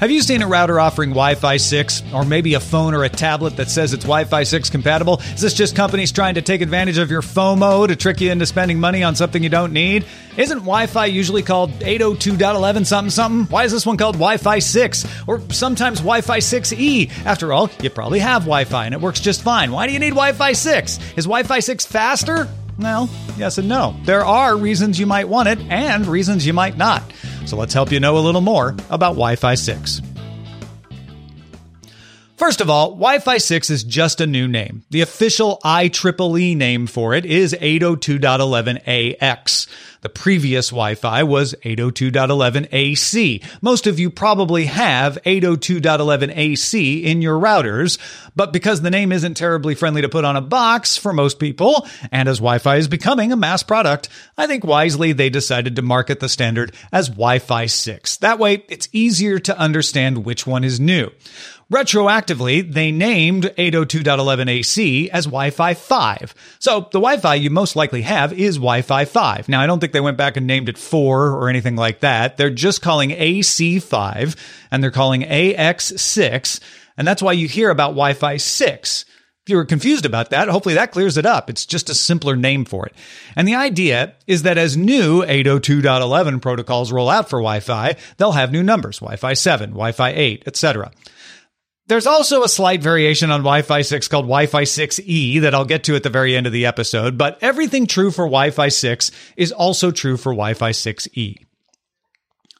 Have you seen a router offering Wi Fi 6, or maybe a phone or a tablet that says it's Wi Fi 6 compatible? Is this just companies trying to take advantage of your FOMO to trick you into spending money on something you don't need? Isn't Wi Fi usually called 802.11 something something? Why is this one called Wi Fi 6? Or sometimes Wi Fi 6E? After all, you probably have Wi Fi and it works just fine. Why do you need Wi Fi 6? Is Wi Fi 6 faster? Well, yes and no. There are reasons you might want it and reasons you might not. So let's help you know a little more about Wi Fi 6. First of all, Wi Fi 6 is just a new name. The official IEEE name for it is 802.11ax. The previous Wi Fi was 802.11ac. Most of you probably have 802.11ac in your routers, but because the name isn't terribly friendly to put on a box for most people, and as Wi Fi is becoming a mass product, I think wisely they decided to market the standard as Wi Fi 6. That way, it's easier to understand which one is new. Retroactively, they named 802.11ac as Wi-Fi 5. So the Wi-Fi you most likely have is Wi-Fi 5. Now, I don't think they went back and named it 4 or anything like that. They're just calling AC5 and they're calling AX6. And that's why you hear about Wi-Fi 6. If you were confused about that, hopefully that clears it up. It's just a simpler name for it. And the idea is that as new 802.11 protocols roll out for Wi-Fi, they'll have new numbers, Wi-Fi 7, Wi-Fi 8, etc. There's also a slight variation on Wi Fi 6 called Wi Fi 6E that I'll get to at the very end of the episode, but everything true for Wi Fi 6 is also true for Wi Fi 6E.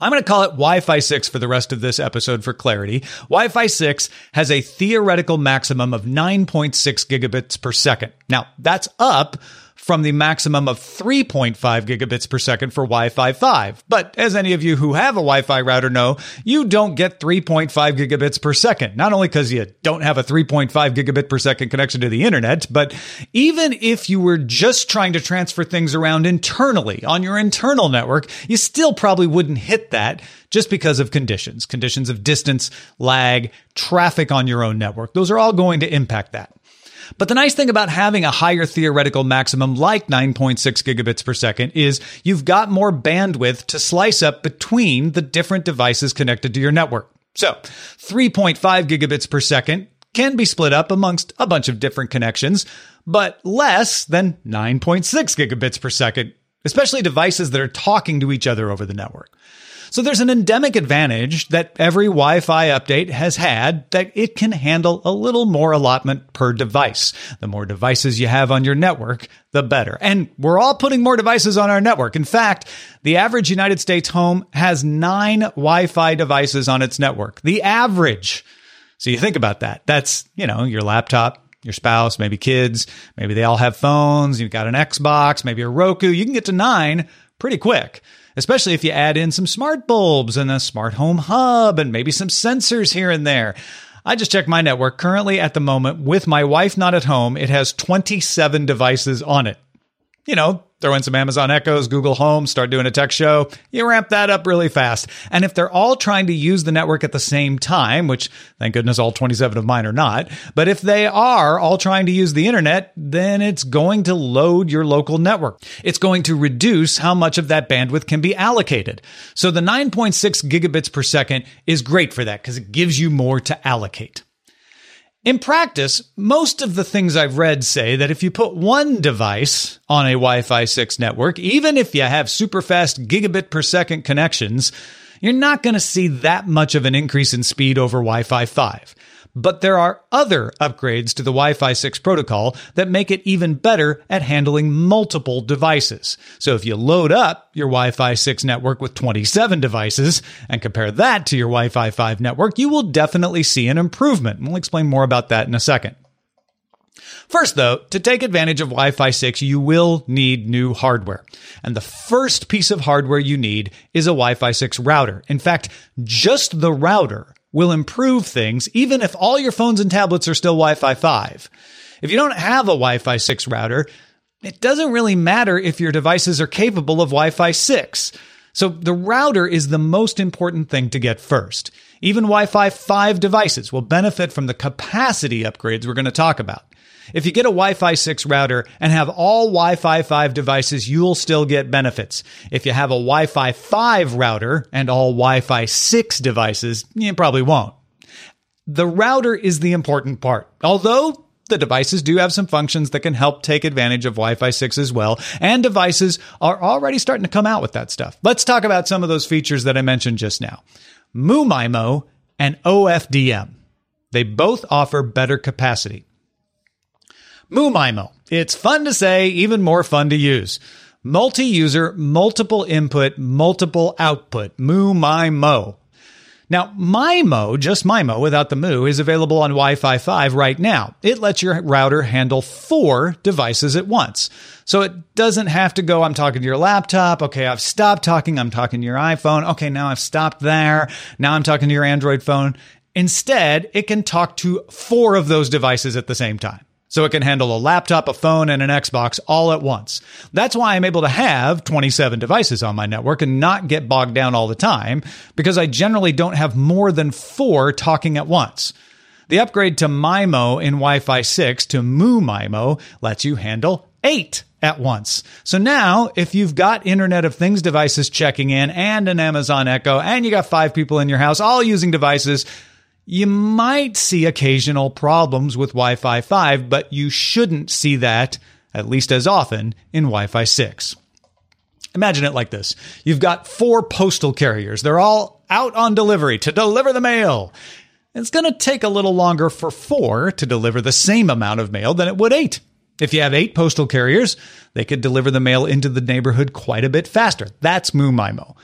I'm going to call it Wi Fi 6 for the rest of this episode for clarity. Wi Fi 6 has a theoretical maximum of 9.6 gigabits per second. Now, that's up from the maximum of 3.5 gigabits per second for Wi-Fi 5. But as any of you who have a Wi-Fi router know, you don't get 3.5 gigabits per second. Not only because you don't have a 3.5 gigabit per second connection to the internet, but even if you were just trying to transfer things around internally on your internal network, you still probably wouldn't hit that just because of conditions, conditions of distance, lag, traffic on your own network. Those are all going to impact that. But the nice thing about having a higher theoretical maximum like 9.6 gigabits per second is you've got more bandwidth to slice up between the different devices connected to your network. So 3.5 gigabits per second can be split up amongst a bunch of different connections, but less than 9.6 gigabits per second, especially devices that are talking to each other over the network. So there's an endemic advantage that every Wi-Fi update has had that it can handle a little more allotment per device. The more devices you have on your network, the better. And we're all putting more devices on our network. In fact, the average United States home has nine Wi-Fi devices on its network. The average. So you think about that. That's, you know, your laptop, your spouse, maybe kids, maybe they all have phones, you've got an Xbox, maybe a Roku. You can get to nine pretty quick especially if you add in some smart bulbs and a smart home hub and maybe some sensors here and there. I just checked my network. Currently, at the moment, with my wife not at home, it has 27 devices on it. You know, throw in some Amazon Echoes, Google Home, start doing a tech show, you ramp that up really fast. And if they're all trying to use the network at the same time, which thank goodness all 27 of mine are not, but if they are all trying to use the internet, then it's going to load your local network. It's going to reduce how much of that bandwidth can be allocated. So the 9.6 gigabits per second is great for that because it gives you more to allocate. In practice, most of the things I've read say that if you put one device on a Wi Fi 6 network, even if you have super fast gigabit per second connections, you're not going to see that much of an increase in speed over Wi Fi 5. But there are other upgrades to the Wi Fi 6 protocol that make it even better at handling multiple devices. So if you load up your Wi Fi 6 network with 27 devices and compare that to your Wi Fi 5 network, you will definitely see an improvement. We'll explain more about that in a second. First, though, to take advantage of Wi Fi 6, you will need new hardware. And the first piece of hardware you need is a Wi Fi 6 router. In fact, just the router will improve things, even if all your phones and tablets are still Wi Fi 5. If you don't have a Wi Fi 6 router, it doesn't really matter if your devices are capable of Wi Fi 6. So the router is the most important thing to get first. Even Wi Fi 5 devices will benefit from the capacity upgrades we're going to talk about. If you get a Wi Fi 6 router and have all Wi Fi 5 devices, you'll still get benefits. If you have a Wi Fi 5 router and all Wi Fi 6 devices, you probably won't. The router is the important part. Although the devices do have some functions that can help take advantage of Wi Fi 6 as well, and devices are already starting to come out with that stuff. Let's talk about some of those features that I mentioned just now MuMIMO and OFDM. They both offer better capacity. MuMIMO. It's fun to say, even more fun to use. Multi user, multiple input, multiple output. MuMIMO. Now, MIMO, just MIMO without the moo, is available on Wi Fi 5 right now. It lets your router handle four devices at once. So it doesn't have to go, I'm talking to your laptop. Okay, I've stopped talking. I'm talking to your iPhone. Okay, now I've stopped there. Now I'm talking to your Android phone. Instead, it can talk to four of those devices at the same time so it can handle a laptop, a phone, and an Xbox all at once. That's why I'm able to have 27 devices on my network and not get bogged down all the time because I generally don't have more than four talking at once. The upgrade to MIMO in Wi Fi 6 to Moo MuMIMO lets you handle eight at once. So now, if you've got Internet of Things devices checking in and an Amazon Echo, and you got five people in your house all using devices, you might see occasional problems with Wi Fi 5, but you shouldn't see that, at least as often, in Wi Fi 6. Imagine it like this you've got four postal carriers, they're all out on delivery to deliver the mail. It's going to take a little longer for four to deliver the same amount of mail than it would eight. If you have eight postal carriers, they could deliver the mail into the neighborhood quite a bit faster. That's MuMIMO.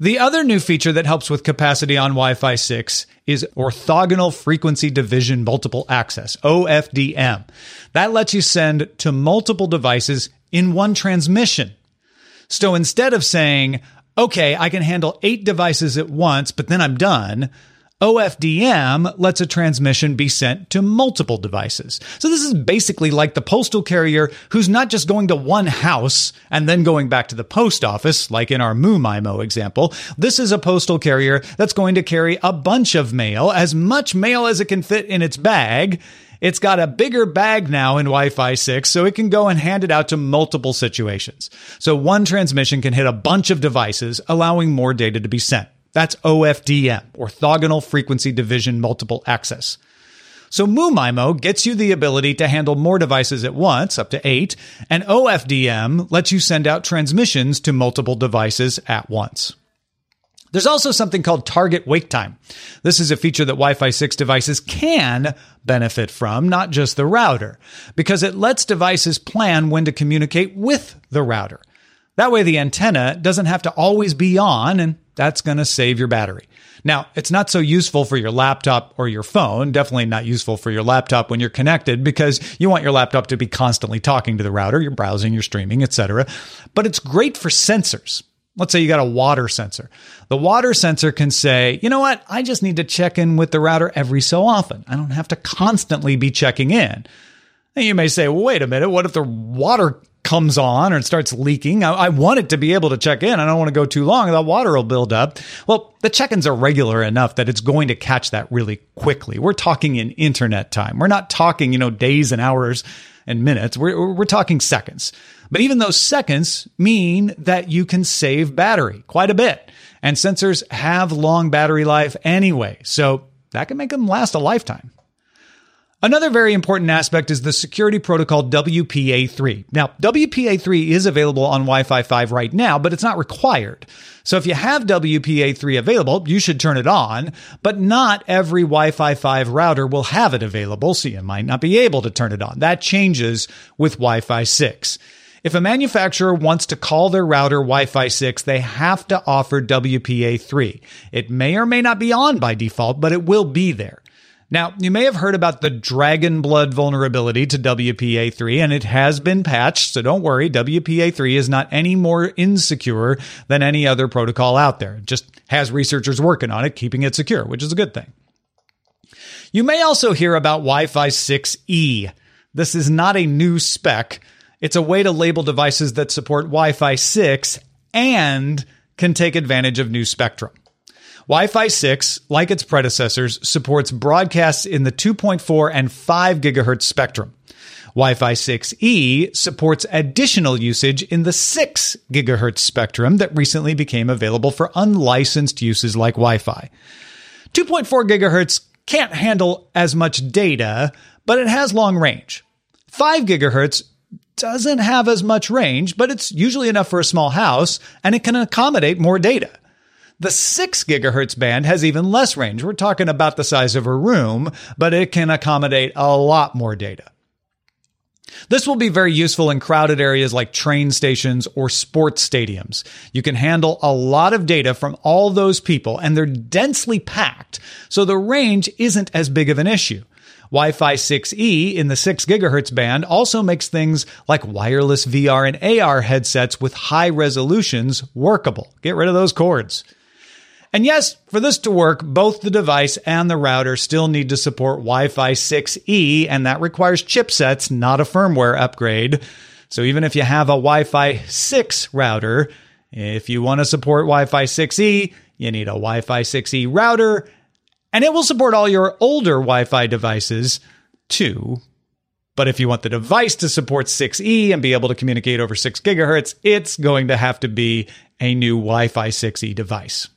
The other new feature that helps with capacity on Wi Fi 6 is orthogonal frequency division multiple access, OFDM. That lets you send to multiple devices in one transmission. So instead of saying, okay, I can handle eight devices at once, but then I'm done, OFDM lets a transmission be sent to multiple devices. So this is basically like the postal carrier who's not just going to one house and then going back to the post office, like in our MuMIMO example. This is a postal carrier that's going to carry a bunch of mail, as much mail as it can fit in its bag. It's got a bigger bag now in Wi Fi 6, so it can go and hand it out to multiple situations. So one transmission can hit a bunch of devices, allowing more data to be sent. That's OFDM, orthogonal frequency division multiple access. So MuMIMO gets you the ability to handle more devices at once, up to eight, and OFDM lets you send out transmissions to multiple devices at once. There's also something called target wake time. This is a feature that Wi Fi 6 devices can benefit from, not just the router, because it lets devices plan when to communicate with the router. That way, the antenna doesn't have to always be on, and that's going to save your battery. Now, it's not so useful for your laptop or your phone, definitely not useful for your laptop when you're connected because you want your laptop to be constantly talking to the router, you're browsing, you're streaming, etc. But it's great for sensors. Let's say you got a water sensor. The water sensor can say, you know what? I just need to check in with the router every so often. I don't have to constantly be checking in. And you may say, well, wait a minute. What if the water comes on or it starts leaking. I, I, want it to be able to check in. I don't want to go too long. The water will build up. Well, the check-ins are regular enough that it's going to catch that really quickly. We're talking in internet time. We're not talking, you know, days and hours and minutes. We're, we're talking seconds. But even those seconds mean that you can save battery quite a bit. And sensors have long battery life anyway. So that can make them last a lifetime. Another very important aspect is the security protocol WPA3. Now, WPA3 is available on Wi Fi 5 right now, but it's not required. So if you have WPA3 available, you should turn it on, but not every Wi Fi 5 router will have it available, so you might not be able to turn it on. That changes with Wi Fi 6. If a manufacturer wants to call their router Wi Fi 6, they have to offer WPA3. It may or may not be on by default, but it will be there. Now, you may have heard about the Dragon Blood vulnerability to WPA3, and it has been patched, so don't worry. WPA3 is not any more insecure than any other protocol out there. It just has researchers working on it, keeping it secure, which is a good thing. You may also hear about Wi Fi 6E. This is not a new spec, it's a way to label devices that support Wi Fi 6 and can take advantage of new spectrum. Wi Fi 6, like its predecessors, supports broadcasts in the 2.4 and 5 gigahertz spectrum. Wi Fi 6E supports additional usage in the 6 gigahertz spectrum that recently became available for unlicensed uses like Wi Fi. 2.4 gigahertz can't handle as much data, but it has long range. 5 gigahertz doesn't have as much range, but it's usually enough for a small house and it can accommodate more data. The 6 gigahertz band has even less range. We're talking about the size of a room, but it can accommodate a lot more data. This will be very useful in crowded areas like train stations or sports stadiums. You can handle a lot of data from all those people and they're densely packed, so the range isn't as big of an issue. Wi-Fi 6E in the 6 gigahertz band also makes things like wireless VR and AR headsets with high resolutions workable. Get rid of those cords. And yes, for this to work, both the device and the router still need to support Wi Fi 6E, and that requires chipsets, not a firmware upgrade. So even if you have a Wi Fi 6 router, if you want to support Wi Fi 6E, you need a Wi Fi 6E router, and it will support all your older Wi Fi devices too. But if you want the device to support 6E and be able to communicate over 6 gigahertz, it's going to have to be a new Wi Fi 6E device.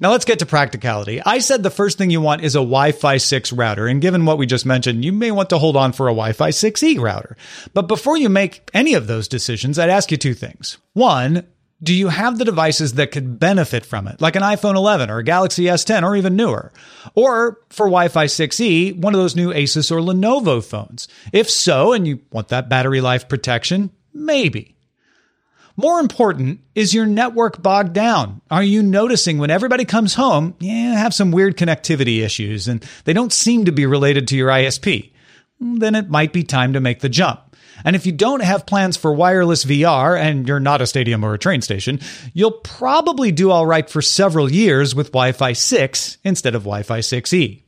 Now let's get to practicality. I said the first thing you want is a Wi Fi 6 router, and given what we just mentioned, you may want to hold on for a Wi Fi 6E router. But before you make any of those decisions, I'd ask you two things. One, do you have the devices that could benefit from it, like an iPhone 11 or a Galaxy S10 or even newer? Or for Wi Fi 6E, one of those new Asus or Lenovo phones? If so, and you want that battery life protection, maybe. More important, is your network bogged down? Are you noticing when everybody comes home, yeah, have some weird connectivity issues and they don't seem to be related to your ISP? Then it might be time to make the jump. And if you don't have plans for wireless VR and you're not a stadium or a train station, you'll probably do all right for several years with Wi Fi 6 instead of Wi Fi 6E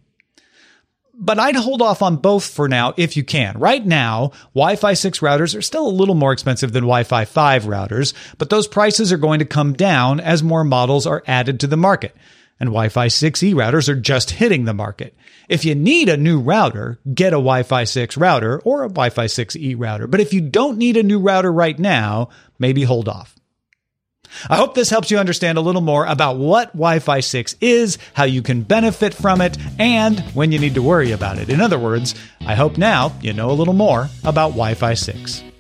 but I'd hold off on both for now if you can. Right now, Wi Fi 6 routers are still a little more expensive than Wi Fi 5 routers, but those prices are going to come down as more models are added to the market. And Wi Fi 6E routers are just hitting the market. If you need a new router, get a Wi Fi 6 router or a Wi Fi 6E router. But if you don't need a new router right now, maybe hold off. I hope this helps you understand a little more about what Wi Fi 6 is, how you can benefit from it, and when you need to worry about it. In other words, I hope now you know a little more about Wi Fi 6.